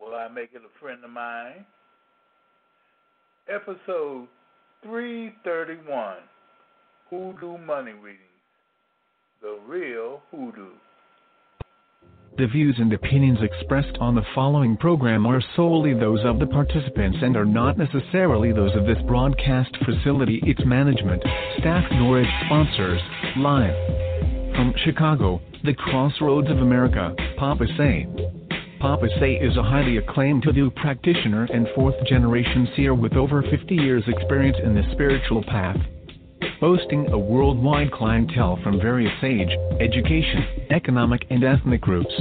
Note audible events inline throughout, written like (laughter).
Will I make it a friend of mine? Episode 331 Hoodoo Money Readings. The real hoodoo. The views and opinions expressed on the following program are solely those of the participants and are not necessarily those of this broadcast facility, its management, staff, nor its sponsors. Live from Chicago, the crossroads of America, Papa Say. Papa Say is a highly acclaimed Hoodoo practitioner and fourth generation seer with over 50 years' experience in the spiritual path boasting a worldwide clientele from various age, education, economic, and ethnic groups.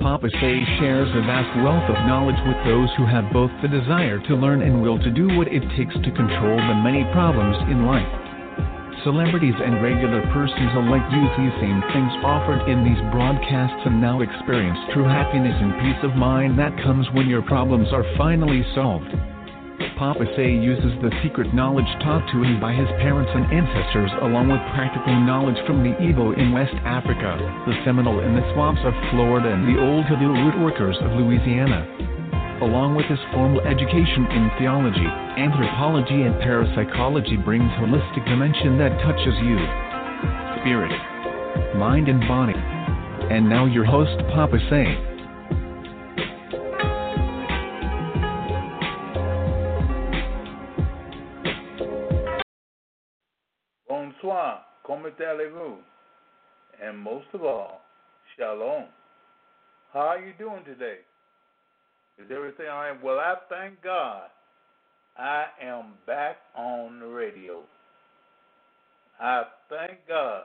Papa Say shares a vast wealth of knowledge with those who have both the desire to learn and will to do what it takes to control the many problems in life. Celebrities and regular persons alike use these same things offered in these broadcasts and now experience true happiness and peace of mind that comes when your problems are finally solved. Papa Say uses the secret knowledge taught to him by his parents and ancestors, along with practical knowledge from the Igbo in West Africa, the Seminole in the swamps of Florida, and the old Hoodoo root workers of Louisiana. Along with his formal education in theology, anthropology, and parapsychology brings holistic dimension that touches you, spirit, mind, and body. And now your host, Papa Say. Bonsoir, comment allez-vous? And most of all, shalom. How are you doing today? Is everything all right? Well, I thank God I am back on the radio. I thank God.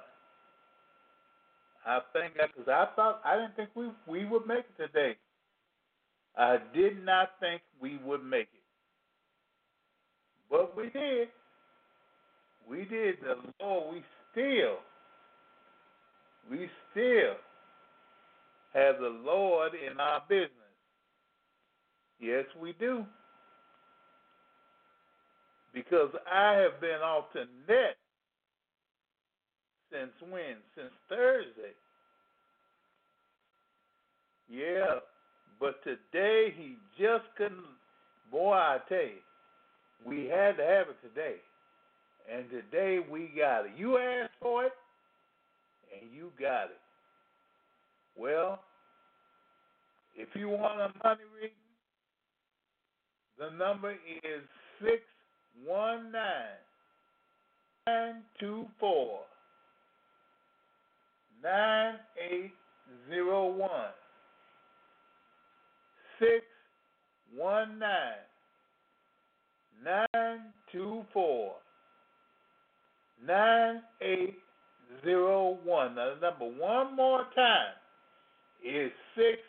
I thank God because I thought I didn't think we we would make it today. I did not think we would make it, but we did. We did. The Lord, we still, we still have the Lord in our business. We do. Because I have been off the net since when? Since Thursday. Yeah, but today he just couldn't. Boy, I tell you, we had to have it today. And today we got it. You asked for it, and you got it. Well, if you want a money reading, the number is six one nine nine two four nine eight zero one. Six one nine nine two four nine eight zero one. Now the number one more time is six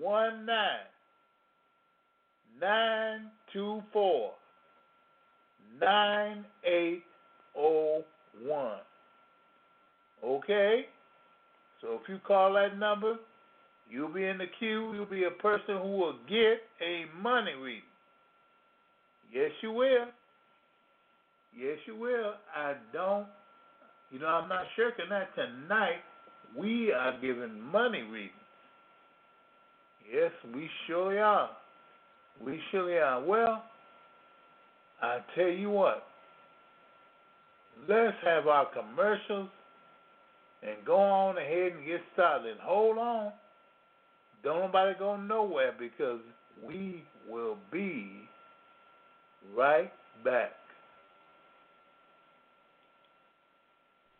one nine nine two four nine eight oh one. Okay? So if you call that number, you'll be in the queue. You'll be a person who will get a money reading. Yes, you will. Yes, you will. I don't, you know, I'm not shirking that tonight. We are giving money readings. Yes, we sure are. We surely are. Well, I tell you what, let's have our commercials and go on ahead and get started. And hold on. Don't nobody go nowhere because we will be right back.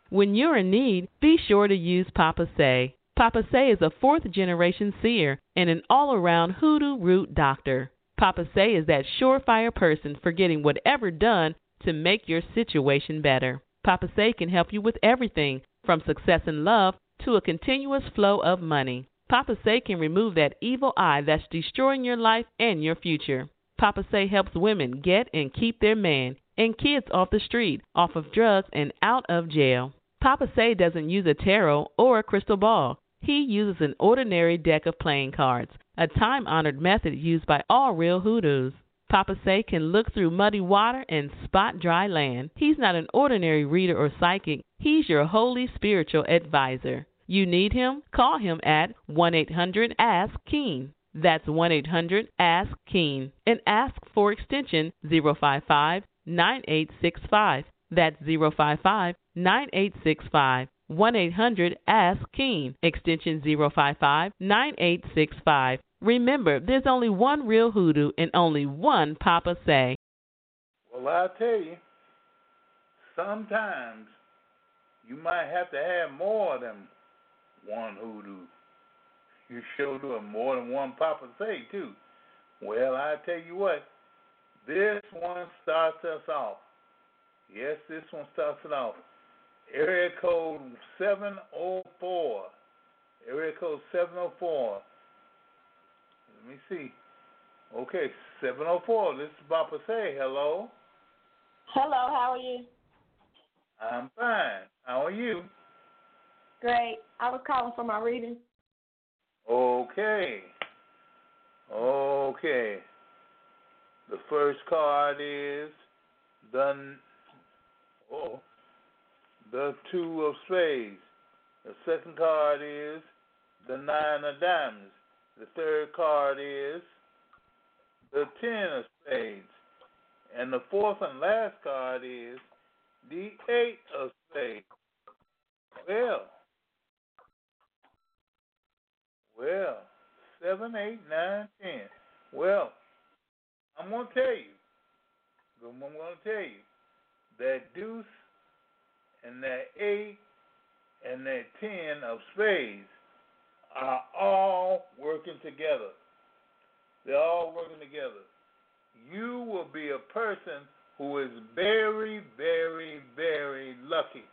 When you're in need, be sure to use Papa Say. Papa Say is a fourth generation seer and an all around hoodoo root doctor. Papa Say is that surefire person for getting whatever done to make your situation better. Papa Say can help you with everything from success in love to a continuous flow of money. Papa Say can remove that evil eye that's destroying your life and your future. Papa Say helps women get and keep their man and kids off the street, off of drugs, and out of jail. Papa Say doesn't use a tarot or a crystal ball. He uses an ordinary deck of playing cards, a time honored method used by all real hoodoos. Papa Say can look through muddy water and spot dry land. He's not an ordinary reader or psychic, he's your holy spiritual advisor. You need him? Call him at 1 800 Ask Keen. That's 1 800 Ask Keen and ask for extension 055 9865. That's 055 9865. 1 800 Ask Keen, extension 055 9865. Remember, there's only one real hoodoo and only one Papa Say. Well, I'll tell you, sometimes you might have to have more than one hoodoo. You sure do more than one Papa Say, too. Well, I tell you what, this one starts us off. Yes, this one starts it off. Area code 704. Area code 704. Let me see. Okay, 704. This is Papa Say. Hello. Hello, how are you? I'm fine. How are you? Great. I was calling for my reading. Okay. Okay. The first card is the oh, the two of spades. The second card is the nine of diamonds. The third card is the ten of spades. And the fourth and last card is the eight of spades. Well, well, seven, eight, nine, ten. Well, I'm gonna tell you. I'm gonna tell you that deuce and that eight and that ten of spades are all working together. They're all working together. You will be a person who is very, very, very lucky.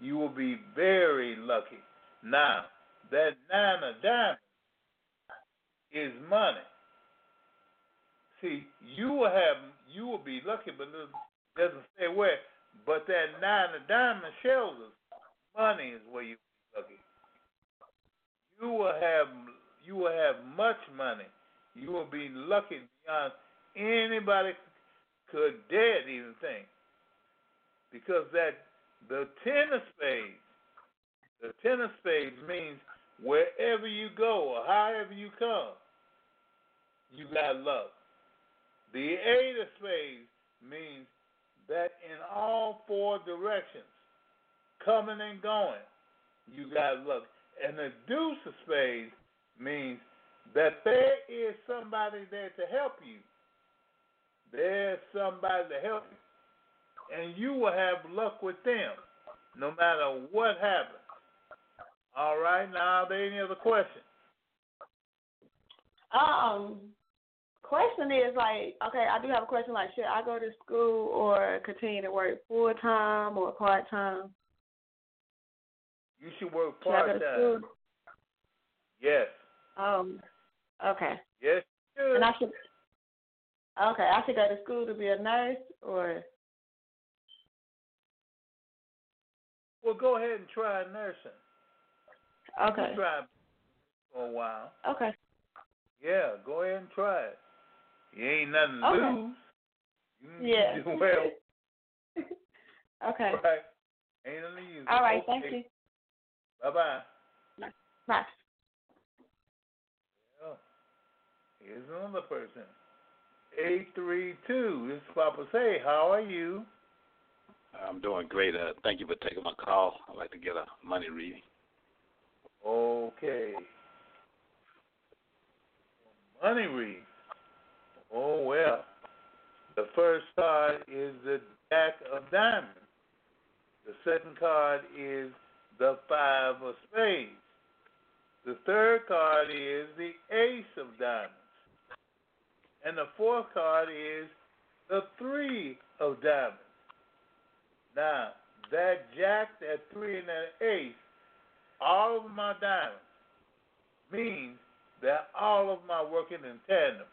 You will be very lucky. Now, that nine of diamonds is money. See, you will have you will be lucky, but it doesn't say where. But that nine of diamonds shows us money is where you will be lucky. You will have you will have much money. You will be lucky beyond anybody could dare even think. Because that the ten of spades, the ten of spades means wherever you go or however you come, you got luck. The eight of spades means that in all four directions, coming and going, you got luck. And the deuce of spades means that there is somebody there to help you. There's somebody to help you. And you will have luck with them no matter what happens. All right, now are there any other questions? Um, question is like, okay, I do have a question. Like, should I go to school or continue to work full time or part time? You should work part time. Yes. Um, okay. Yes. And I should. Okay, I should go to school to be a nurse or. Well, go ahead and try nursing. Okay. You try for a while. Okay. Yeah, go ahead and try it. You ain't nothing to Okay. lose. You Yeah. do well, (laughs) okay. right? Ain't nothing to use. All right. Thank you. Bye bye. Bye. Oh, here's another person. Eight three two. This is Papa Say. How are you? I'm doing great. Uh, thank you for taking my call. I'd like to get a money reading. Okay. Money read. Oh well. The first card is the Jack of Diamonds. The second card is the Five of Spades. The third card is the Ace of Diamonds. And the fourth card is the three of diamonds. Now, that jack, that three, and that ace, all of my diamonds means that all of my working in tandem.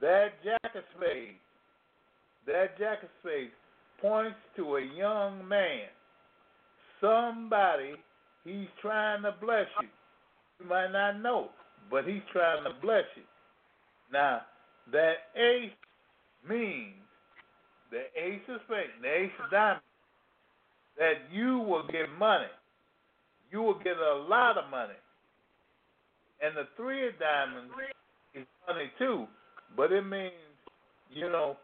That jack of spades, that jack of spades points to a young man. Somebody he's trying to bless you. You might not know, but he's trying to bless you. Now, that ace means the ace of spades, the ace of diamonds, that you will get money. You will get a lot of money. And the three of diamonds is money too, but it means, you know,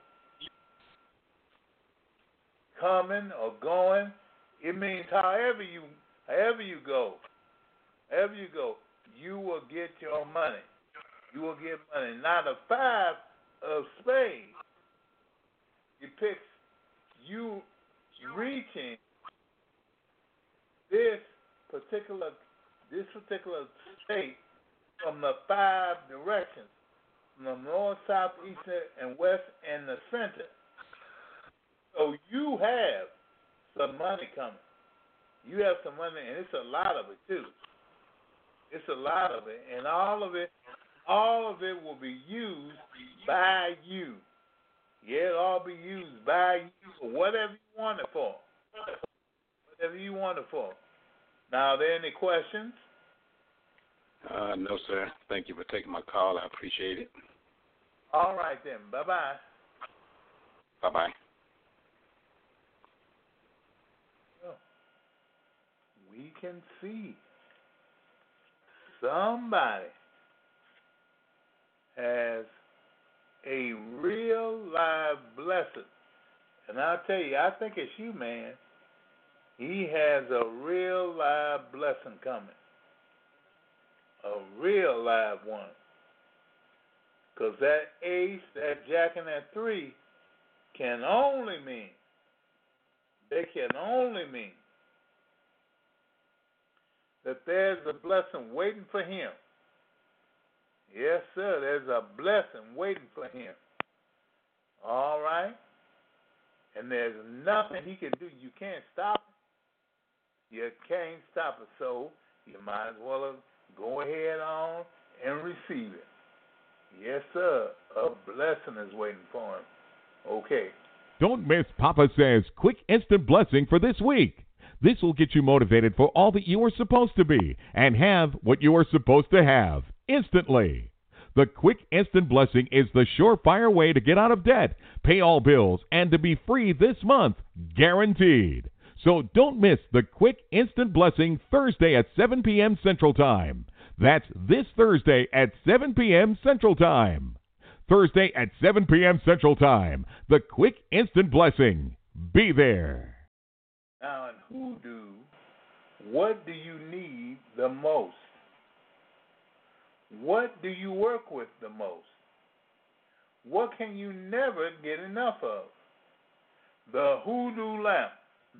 coming or going. It means however you however you go, however you go, you will get your money. You will get money. Now the five of spades depicts you reaching this particular this particular state from the five directions, from the north, south, east, and west, and the center. So you have some money coming. You have some money, and it's a lot of it too. It's a lot of it, and all of it, all of it will be used by you. Yeah, it'll all be used by you for whatever you want it for. Whatever you want it for. Now, are there any questions? Uh, no, sir. Thank you for taking my call. I appreciate it. All right, then. Bye bye. Bye bye. We can see somebody has a real live blessing. And I'll tell you, I think it's you, man. He has a real live blessing coming. A real live one. Because that ace, that jack, and that three can only mean, they can only mean that there's a blessing waiting for him. Yes, sir, there's a blessing waiting for him. All right? And there's nothing he can do. You can't stop it. You can't stop it. So you might as well go ahead on and receive it. Yes, sir. A blessing is waiting for him. Okay. Don't miss Papa Says Quick Instant Blessing for this week. This will get you motivated for all that you are supposed to be and have what you are supposed to have instantly. The Quick Instant Blessing is the surefire way to get out of debt, pay all bills, and to be free this month, guaranteed. So don't miss the Quick Instant Blessing Thursday at 7 p.m. Central Time. That's this Thursday at 7 p.m. Central Time. Thursday at 7 p.m. Central Time. The Quick Instant Blessing. Be there. Now, in hoodoo, what do you need the most? What do you work with the most? What can you never get enough of? The hoodoo lamp.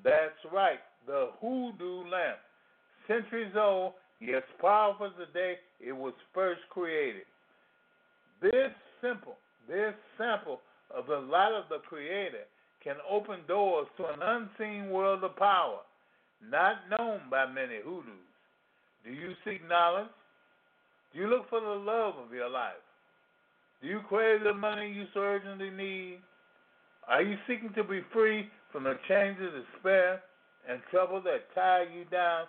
That's right, the hoodoo lamp. Centuries old, yet powerful today, it was first created. This simple, this sample of the light of the Creator can open doors to an unseen world of power, not known by many hoodoos. Do you seek knowledge? You look for the love of your life? Do you crave the money you so urgently need? Are you seeking to be free from the chains of despair and trouble that tie you down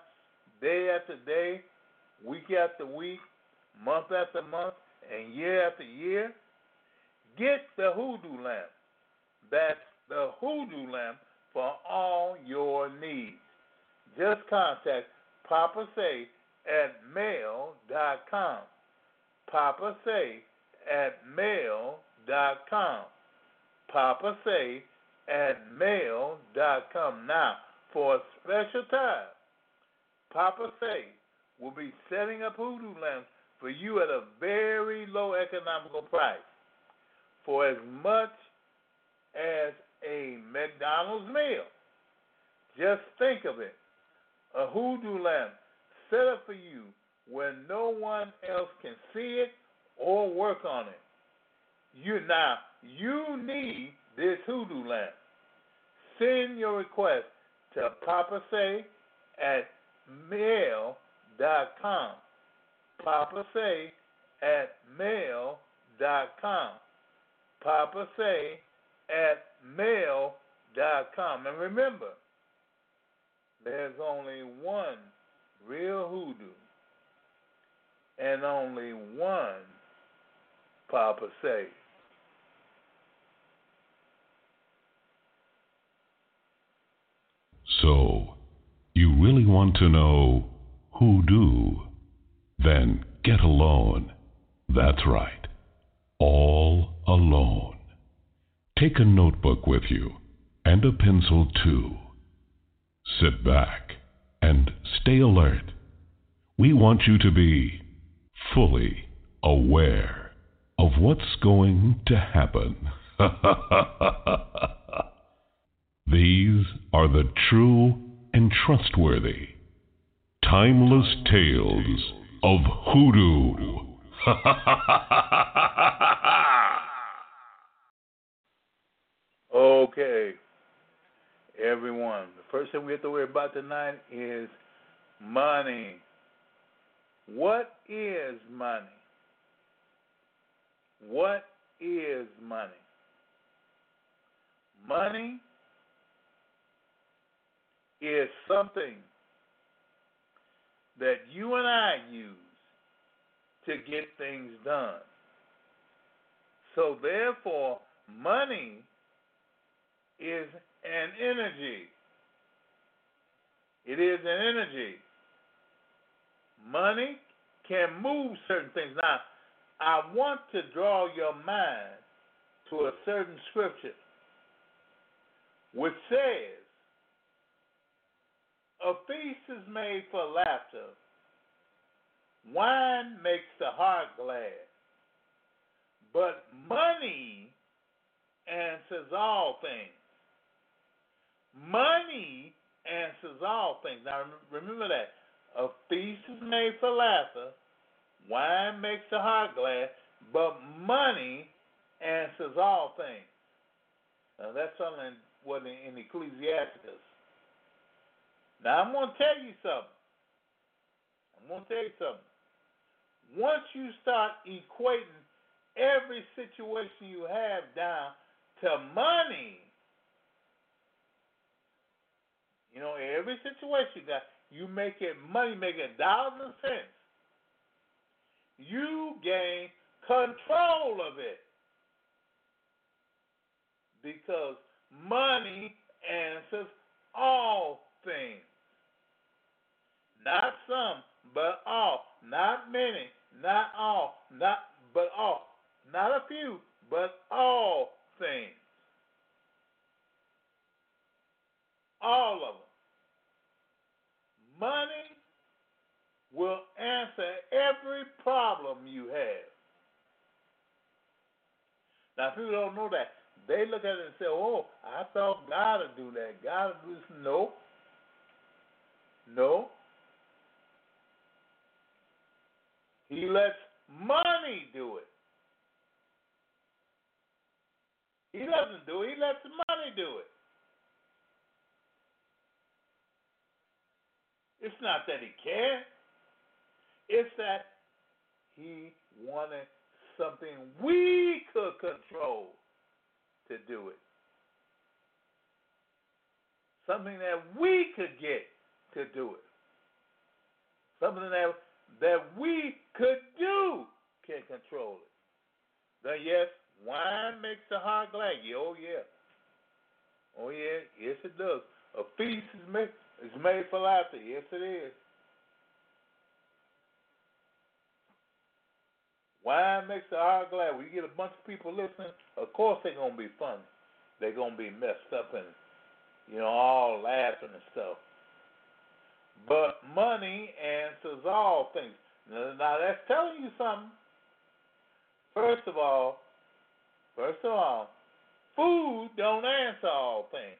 day after day, week after week, month after month, and year after year? Get the hoodoo lamp. That's the hoodoo lamp for all your needs. Just contact Papa Say at mail.com. Papa Say at mail.com. Papa Say at mail.com. Now, for a special time, Papa Say will be setting up hoodoo lamps for you at a very low economical price for as much as a McDonald's meal. Just think of it a hoodoo lamp set up for you where no one else can see it or work on it. you now you need this hoodoo lamp. Send your request to Papa Say at mail.com. Papa Say at mail.com. Papa Say at mail.com. And remember, there's only one real hoodoo and only one Papa Say. So, you really want to know who do? Then get alone. That's right. All alone. Take a notebook with you and a pencil too. Sit back and stay alert. We want you to be fully aware of what's going to happen. (laughs) These are the true and trustworthy, timeless tales of hoodoo. (laughs) Okay, everyone. The first thing we have to worry about tonight is money. What is money? What is money? Money is something that you and I use to get things done. So, therefore, money is an energy. It is an energy. Money can move certain things. Now, I want to draw your mind to a certain scripture which says, A feast is made for laughter, wine makes the heart glad, but money answers all things. Money answers all things. Now remember that. A feast is made for laughter, wine makes the heart glad, but money answers all things. Now that's something what in, in Ecclesiastes. Now I'm gonna tell you something. I'm gonna tell you something. Once you start equating every situation you have down to money, you know, every situation got, you make it money, make it dollars and cents. You gain control of it because money answers all things. Not some, but all. Not many, not all, not but all. Not a few, but all things. All of them. Money will answer every problem you have. Now, people don't know that. They look at it and say, "Oh, I thought God would do that. God would do this." No, no. He lets money do it. He doesn't do it. He lets money do it. It's not that he can't. It's that he wanted something we could control to do it. Something that we could get to do it. Something that that we could do can control it. Now, yes, wine makes the heart glad. Oh yeah. Oh yeah, yes it does. A feast is made is made for laughter. Yes it is. Wine makes the heart glad. When you get a bunch of people listening, of course they're gonna be funny. They're gonna be messed up and you know, all laughing and stuff. But money answers all things. Now that's telling you something. First of all, first of all, food don't answer all things.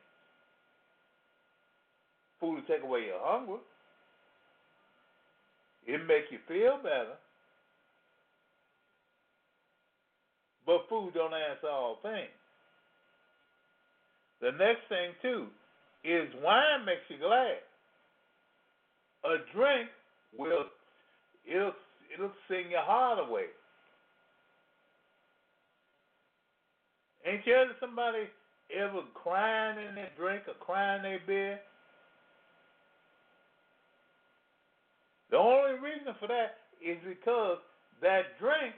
Food will take away your hunger. It make you feel better. But food don't answer all things. The next thing too is wine makes you glad. A drink will it'll it'll sing your heart away. Ain't you ever somebody ever crying in their drink or crying in their beer? The only reason for that is because that drink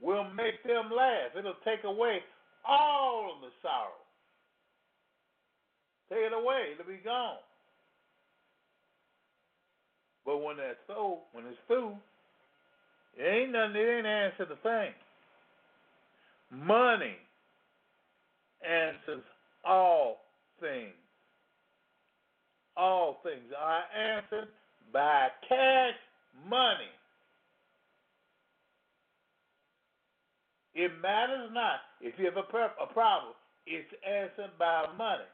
will make them laugh. It'll take away all of the sorrow. Take it away, it'll be gone. But when that's so, when it's through, it ain't nothing, it ain't answer the thing. Money answers all things. All things are answered by cash money. It matters not if you have a, a problem, it's answered by money.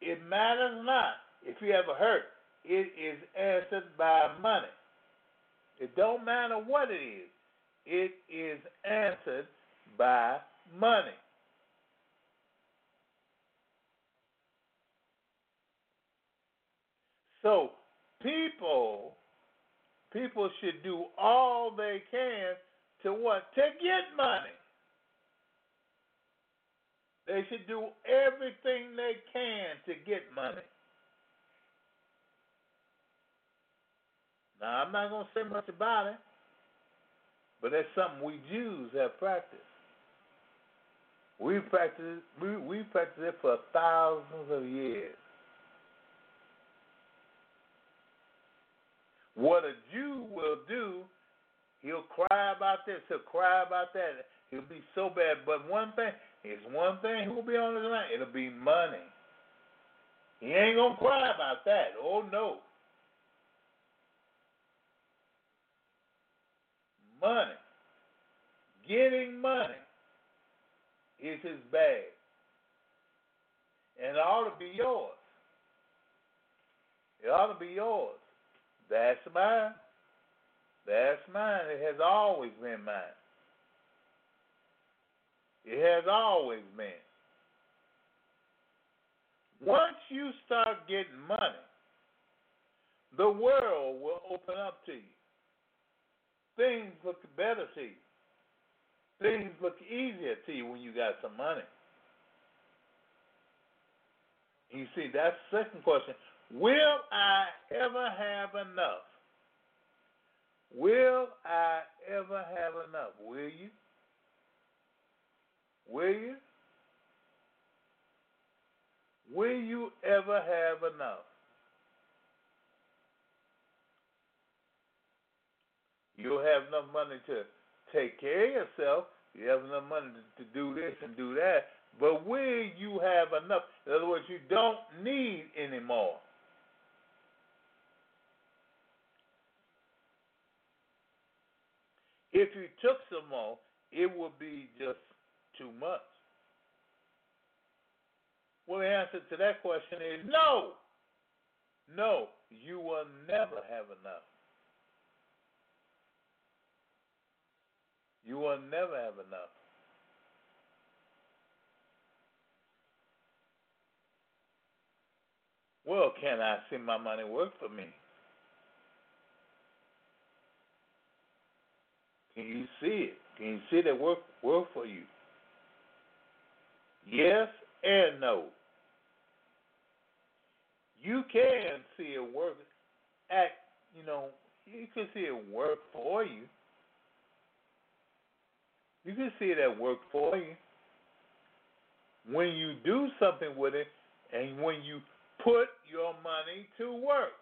It matters not if you have a hurt, it is answered by money. It don't matter what it is, it is answered by money. So people people should do all they can to what? To get money. They should do everything they can to get money. Now, I'm not going to say much about it, but that's something we Jews have practiced. We practice we we practice it for thousands of years. What a Jew will do, he'll cry about this, he'll cry about that. He'll be so bad. But one thing, it's one thing who'll be on his line. It'll be money. He ain't gonna cry about that. Oh no. Money. Getting money is his bag. And it ought to be yours. It ought to be yours. That's mine. That's mine. It has always been mine. It has always been. Once you start getting money, the world will open up to you. Things look better to you. Things look easier to you when you got some money. You see, that's the second question. Will I ever have enough? Will I ever have enough? Will you? Will you? Will you ever have enough? You'll have enough money to take care of yourself. You have enough money to, do this and do that. But will you have enough? In other words, you don't need any more. If you took some more, it would be just too much. Well, the answer to that question is no. No, you will never have enough. You will never have enough. Well, can I see my money work for me? Can you see it? Can you see that work work for you? Yes and no. You can see it work at you know, you can see it work for you. You can see it at work for you. When you do something with it and when you put your money to work.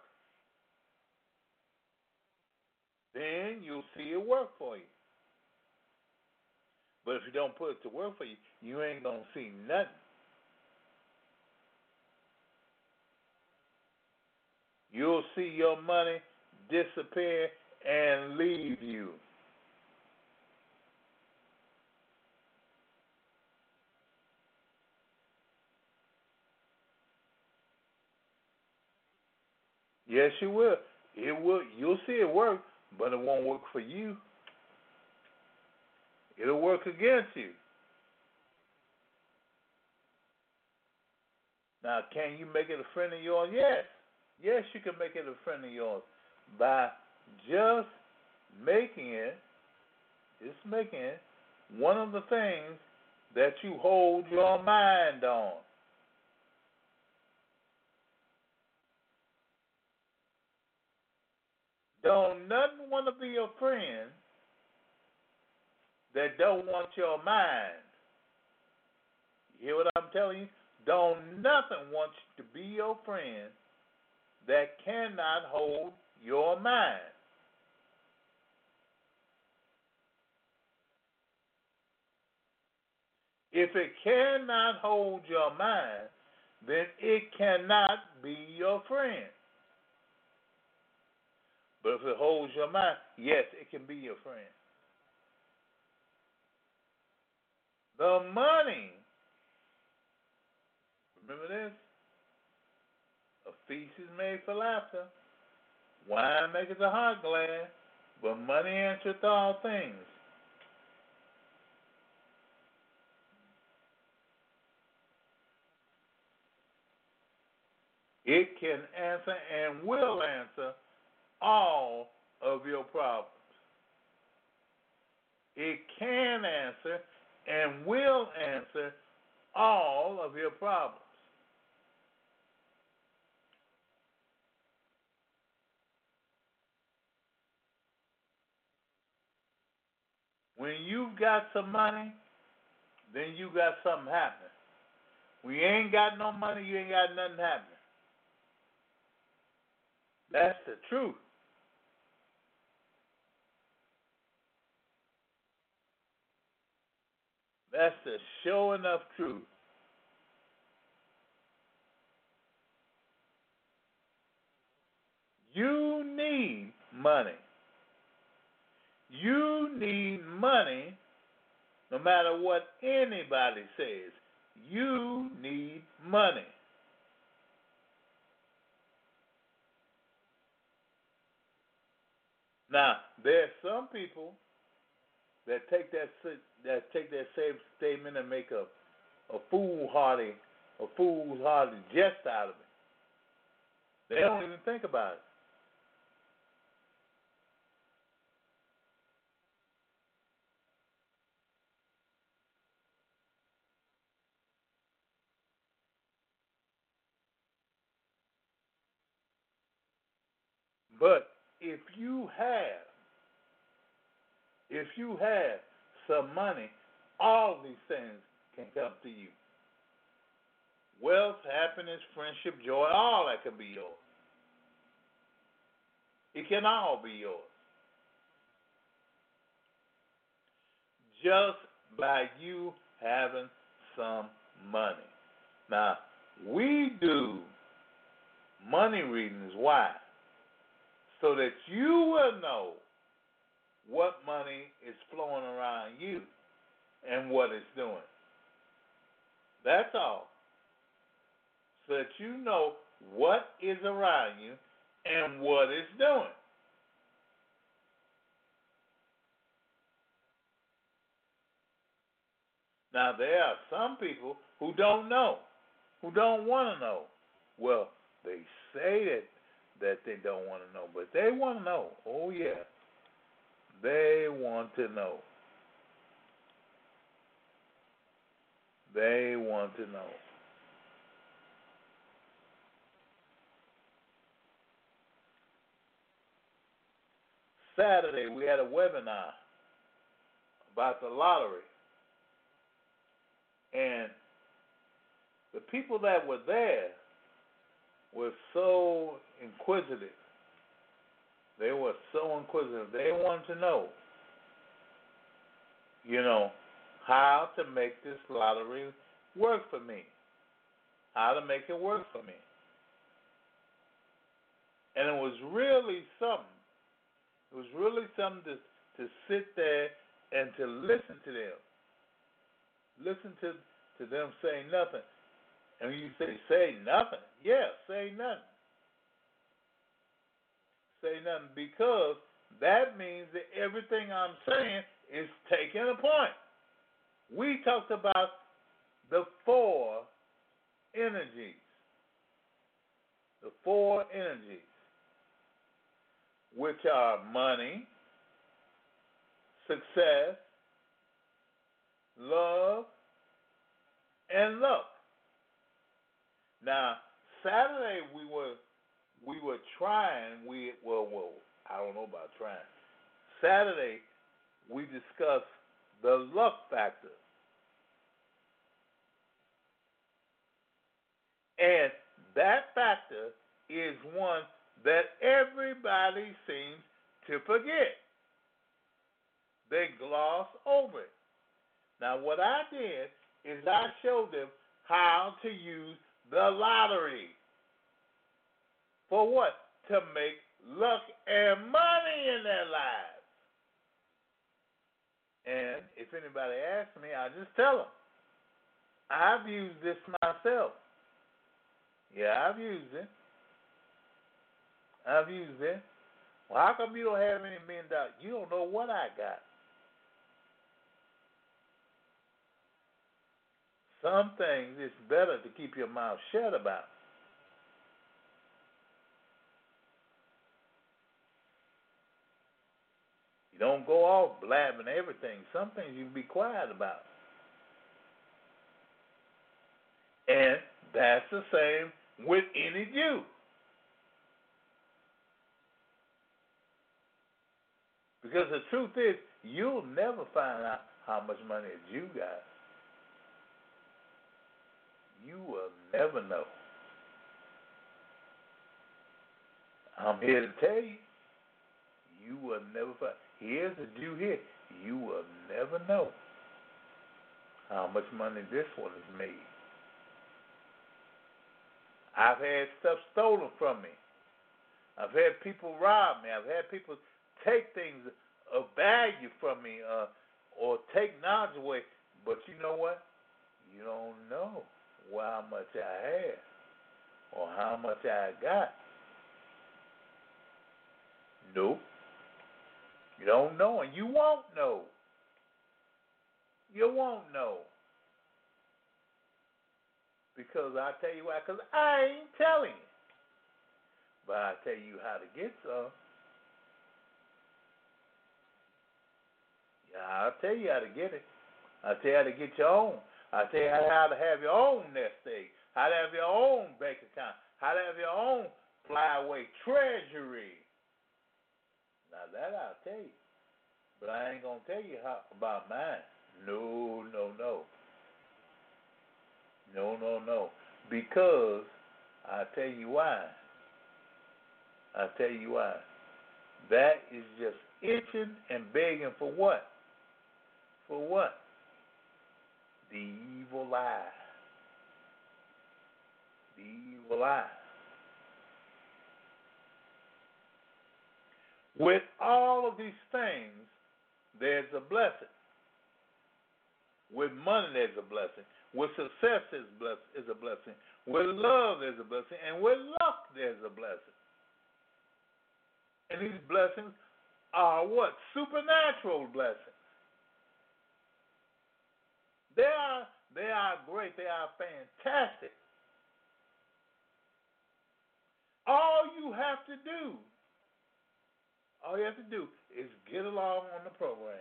Then you'll see it work for you. But if you don't put it to work for you, you ain't gonna see nothing. You'll see your money disappear and leave you. Yes, you will. It will. You'll see it work, but it won't work for you. It'll work against you. Now, can you make it a friend of yours? Yes. Yes, you can make it a friend of yours by just making it, just making it, one of the things that you hold your mind on. Don't nothing want to be your friend that don't want your mind. You hear what I'm telling you? Don't nothing want you to be your friend that cannot hold your mind. If it cannot hold your mind, then it cannot be your friend. But if it holds your mind, yes, it can be your friend. The money, remember this? A feast is made for laughter. Wine maketh the heart glad, but money answereth all things. It can answer and will answer all of your problems. It can answer and will answer all of your problems. When you've got some money, then you got something happening. When you ain't got no money, you ain't got nothing happening. That's the truth. That's the sure enough truth. You need money. You need money no matter what anybody says. You need money. Now, there are some people that take that that take that same statement and make a a foolhardy a foolhardy jest out of it. They don't even think about it. But if you have, if you have some money, all these things can come to you. Wealth, happiness, friendship, joy, all that can be yours. It can all be yours. Just by you having some money. Now, we do money readings. Why? so that you will know what money is flowing around you and what it's doing. That's all. So that you know what is around you and what it's doing. Now, there are some people who don't know, who don't want to know. Well, they say that that they don't want to know, but they want to know. Oh yeah, they want to know. They want to know. Saturday we had a webinar about the lottery. And the people that were there were so inquisitive. They were so inquisitive. They wanted to know, you know, how to make this lottery work for me. How to make it work for me. And it was really something. It was really something to to sit there and to listen to them. Listen to to them say nothing. And you say, say nothing. Yeah, say nothing. Say nothing because that means that everything I'm saying is taking a point. We talked about the four energies the four energies, which are money, success, love, and luck. Now, Saturday we were we were trying. We well, well, I don't know about trying. Saturday we discussed the luck factor, and that factor is one that everybody seems to forget. They gloss over it. Now, what I did is I showed them how to use the lottery. For what? To make luck and money in their lives. And if anybody asks me, I just tell them. I've used this myself. Yeah, I've used it. I've used it. Well, how come you don't have any million dollars? You don't know what I got. Some things it's better to keep your mouth shut about. Don't go off blabbing everything. Some things you can be quiet about. And that's the same with any Jew. Because the truth is, you'll never find out how much money a Jew got. You will never know. I'm here to tell you, you will never find. Here's a Jew here. You will never know how much money this one has made. I've had stuff stolen from me. I've had people rob me. I've had people take things of value from me uh, or take knowledge away. But you know what? You don't know how much I have or how much I got. Nope. You don't know, and you won't know. You won't know. Because I tell you why, because I ain't telling you. But I tell you how to get some. Yeah, I'll tell you how to get it. I'll tell you how to get your own. I'll tell you how to have your own nest egg, how to have your own bank account, how to have your own flyaway treasury. Now that I'll tell you. But I ain't gonna tell you how about mine. No, no, no. No, no, no. Because i tell you why. i tell you why. That is just itching and begging for what? For what? The evil eye. The evil eye. With all of these things, there's a blessing. With money, there's a blessing. With success, is a blessing. With love, there's a blessing. And with luck, there's a blessing. And these blessings are what? Supernatural blessings. They are they are great. They are fantastic. All you have to do, all you have to do is get along on the program.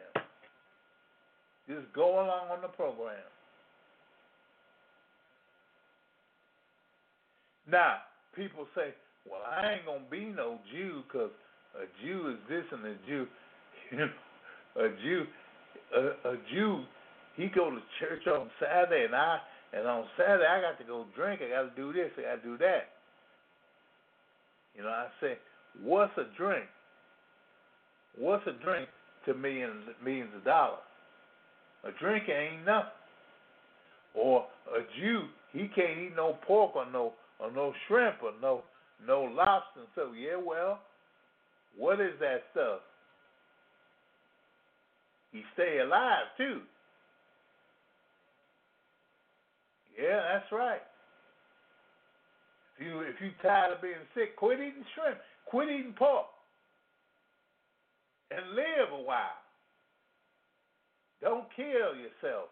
Just go along on the program. Now, people say, well, I ain't going to be no Jew because a Jew is this and a Jew, (laughs) you know, a Jew, a, a Jew, he go to church on Saturday and I, and on Saturday I got to go drink. I got to do this. I got to do that. You know, I say, what's a drink? What's a drink to millions millions of dollars? A drink ain't nothing. Or a Jew, he can't eat no pork or no or no shrimp or no no lobster. So yeah, well, what is that stuff? He stay alive too. Yeah, that's right. If you if you tired of being sick, quit eating shrimp, quit eating pork, and live a while. Don't kill yourself.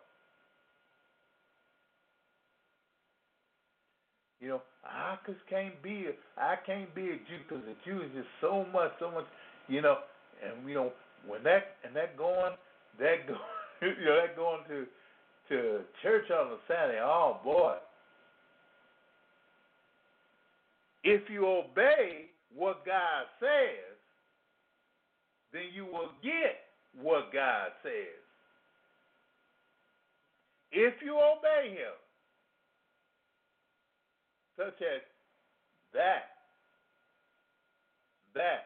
You know, I just can't be a, I can't be a Jew because the Jew is just so much, so much. You know, and you know when that and that going, that (laughs) go, you know, that going to to church on a Saturday. Oh boy. If you obey what God says, then you will get what God says. If you obey Him, such as that, that,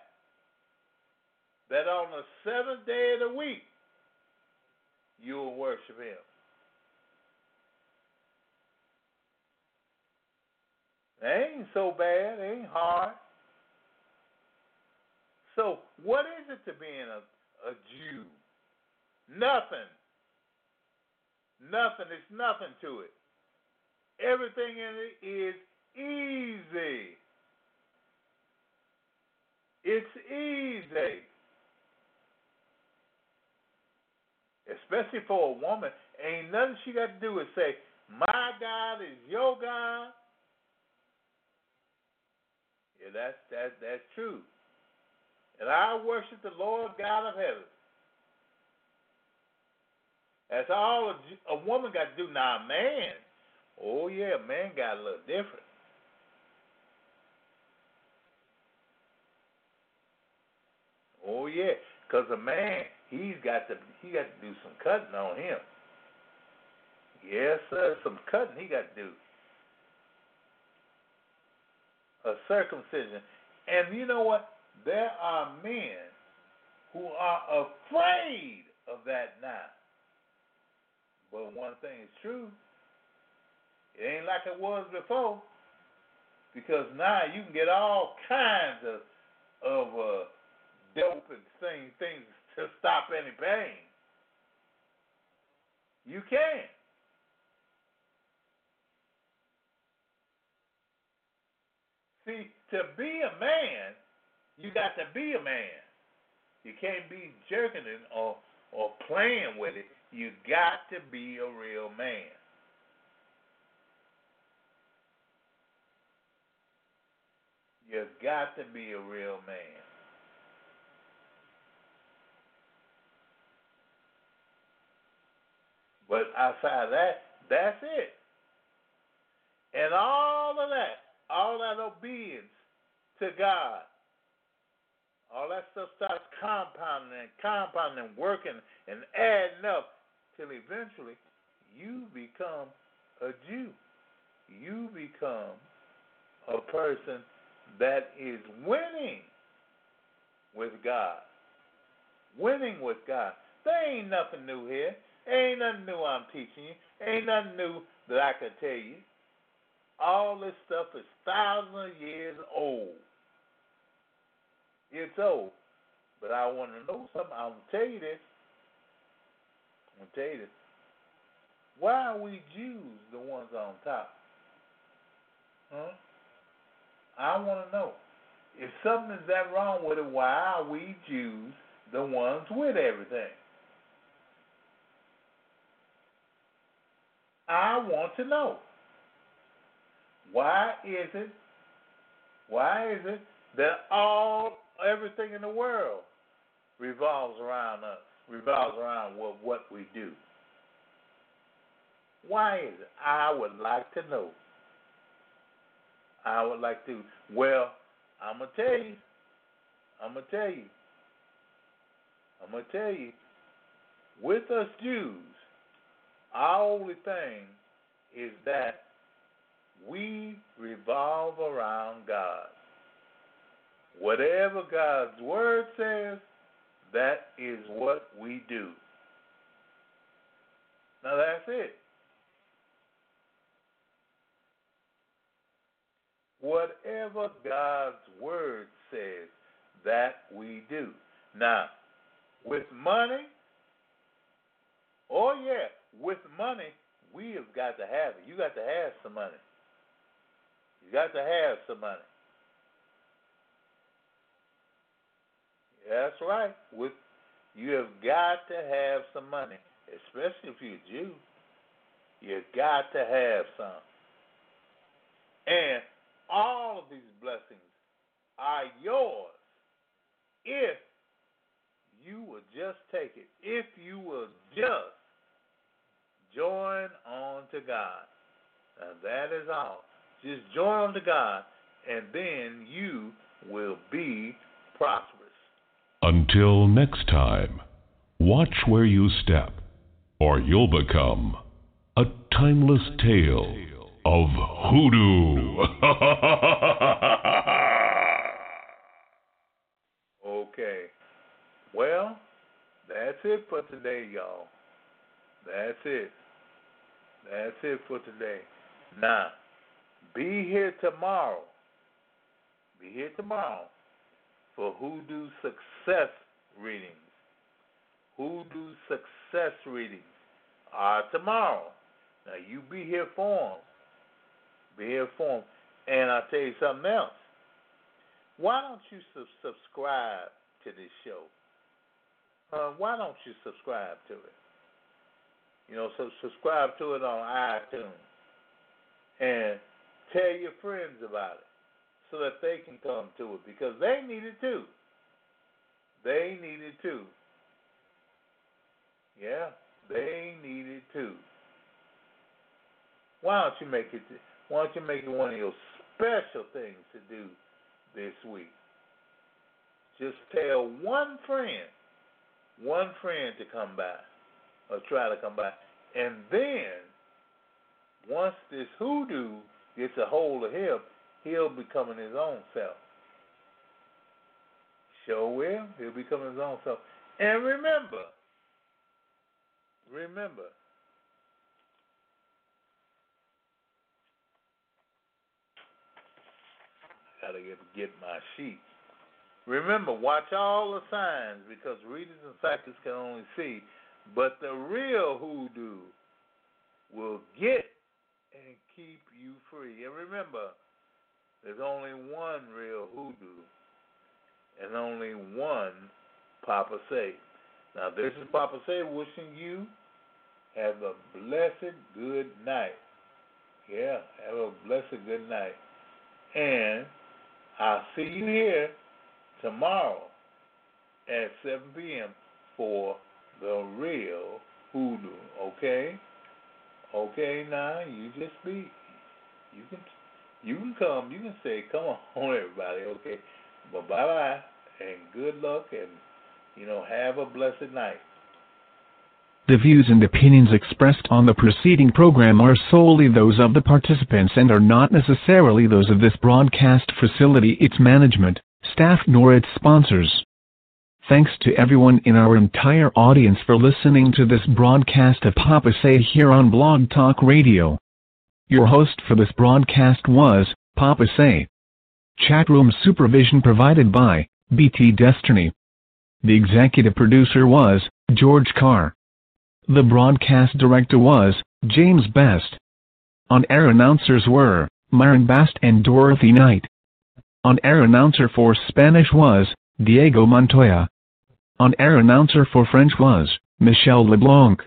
that on the seventh day of the week you will worship Him. It ain't so bad, it ain't hard. So, what is it to being a, a Jew? Nothing. Nothing. It's nothing to it. Everything in it is easy. It's easy. Especially for a woman. Ain't nothing she got to do is say, My God is your God. Yeah, that's that that's true. And I worship the Lord God of heaven. That's all a, a woman got to do. Now, a man, oh yeah, a man got a little different. Oh yeah, cause a man, he's got to he got to do some cutting on him. Yes, sir, some cutting he got to do. A circumcision, and you know what? There are men who are afraid of that now. But one thing is true. It ain't like it was before. Because now you can get all kinds of of uh, dope and things things to stop any pain. You can. See, to be a man, you got to be a man. You can't be jerking it or or playing with it. You got to be a real man. You got to be a real man. But outside of that, that's it. And all of that, all that obedience to God, all that stuff starts compounding and compounding and working and adding up till eventually you become a Jew. You become a person that is winning with God. Winning with God. There ain't nothing new here. Ain't nothing new I'm teaching you. Ain't nothing new that I can tell you. All this stuff is thousands of years old. It's old. But I want to know something. I'm going to tell you this. I'm going to tell you this. Why are we Jews the ones on top? Huh? I want to know. If something is that wrong with it, why are we Jews the ones with everything? I want to know. Why is it? Why is it that all everything in the world revolves around us, revolves around what, what we do. Why is it? I would like to know. I would like to. Well, I'm gonna tell you. I'm gonna tell you. I'm gonna tell you. With us Jews, our only thing is that we revolve around God. Whatever God's word says, that is what we do. Now that's it. Whatever God's word says, that we do. Now, with money, oh yeah, with money, we have got to have it. You got to have some money. You got to have some money. That's right. With you have got to have some money, especially if you're a Jew. You got to have some. And all of these blessings are yours if you will just take it. If you will just join on to God. And that is all. Just join on to God, and then you will be prosperous. Until next time, watch where you step, or you'll become a timeless tale of hoodoo. (laughs) okay. Well, that's it for today, y'all. That's it. That's it for today. Now, be here tomorrow. Be here tomorrow for Hoodoo Success readings. Hoodoo Success readings are tomorrow. Now, you be here for them. Be here for them. And I'll tell you something else. Why don't you su- subscribe to this show? Uh, why don't you subscribe to it? You know, so subscribe to it on iTunes and tell your friends about it so that they can come to it because they need it too. They need it too. Yeah, they need it too. Why don't you make it? Why don't you make it one of your special things to do this week? Just tell one friend, one friend to come by or try to come by. And then, once this hoodoo gets a hold of him, he'll become his own self. Sure will. He'll become his own self. And remember, remember, gotta get get my sheet. Remember, watch all the signs because readers and psychics can only see, but the real hoodoo will get and keep you free. And remember, there's only one real hoodoo and only one Papa Say. Now, this is Papa Say wishing you have a blessed good night. Yeah, have a blessed good night. And I'll see you here tomorrow at 7 p.m. for the real hoodoo. Okay? Okay, now you just be. You can you can come. You can say, "Come on, (laughs) everybody." Okay, but bye bye and good luck, and you know, have a blessed night. The views and opinions expressed on the preceding program are solely those of the participants and are not necessarily those of this broadcast facility, its management, staff, nor its sponsors. Thanks to everyone in our entire audience for listening to this broadcast of Papa Say here on Blog Talk Radio. Your host for this broadcast was Papa Say. Chatroom supervision provided by BT Destiny. The executive producer was George Carr. The broadcast director was James Best. On air announcers were Myron Bast and Dorothy Knight. On air announcer for Spanish was Diego Montoya. On air announcer for French was Michelle LeBlanc.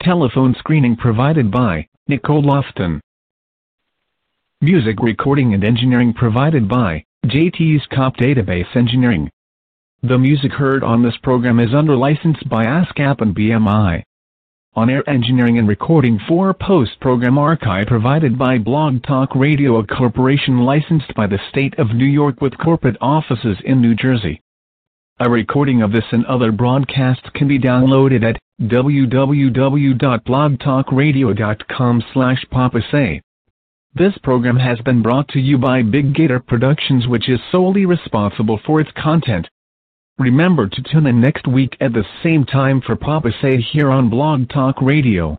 Telephone screening provided by Nicole Lofton. Music recording and engineering provided by JT's Cop Database Engineering. The music heard on this program is under license by ASCAP and BMI. On-air engineering and recording for post-program archive provided by Blog Talk Radio, a corporation licensed by the state of New York with corporate offices in New Jersey. A recording of this and other broadcasts can be downloaded at www.blogtalkradio.com slash papasay. This program has been brought to you by Big Gator Productions which is solely responsible for its content. Remember to tune in next week at the same time for Papa Say here on Blog Talk Radio.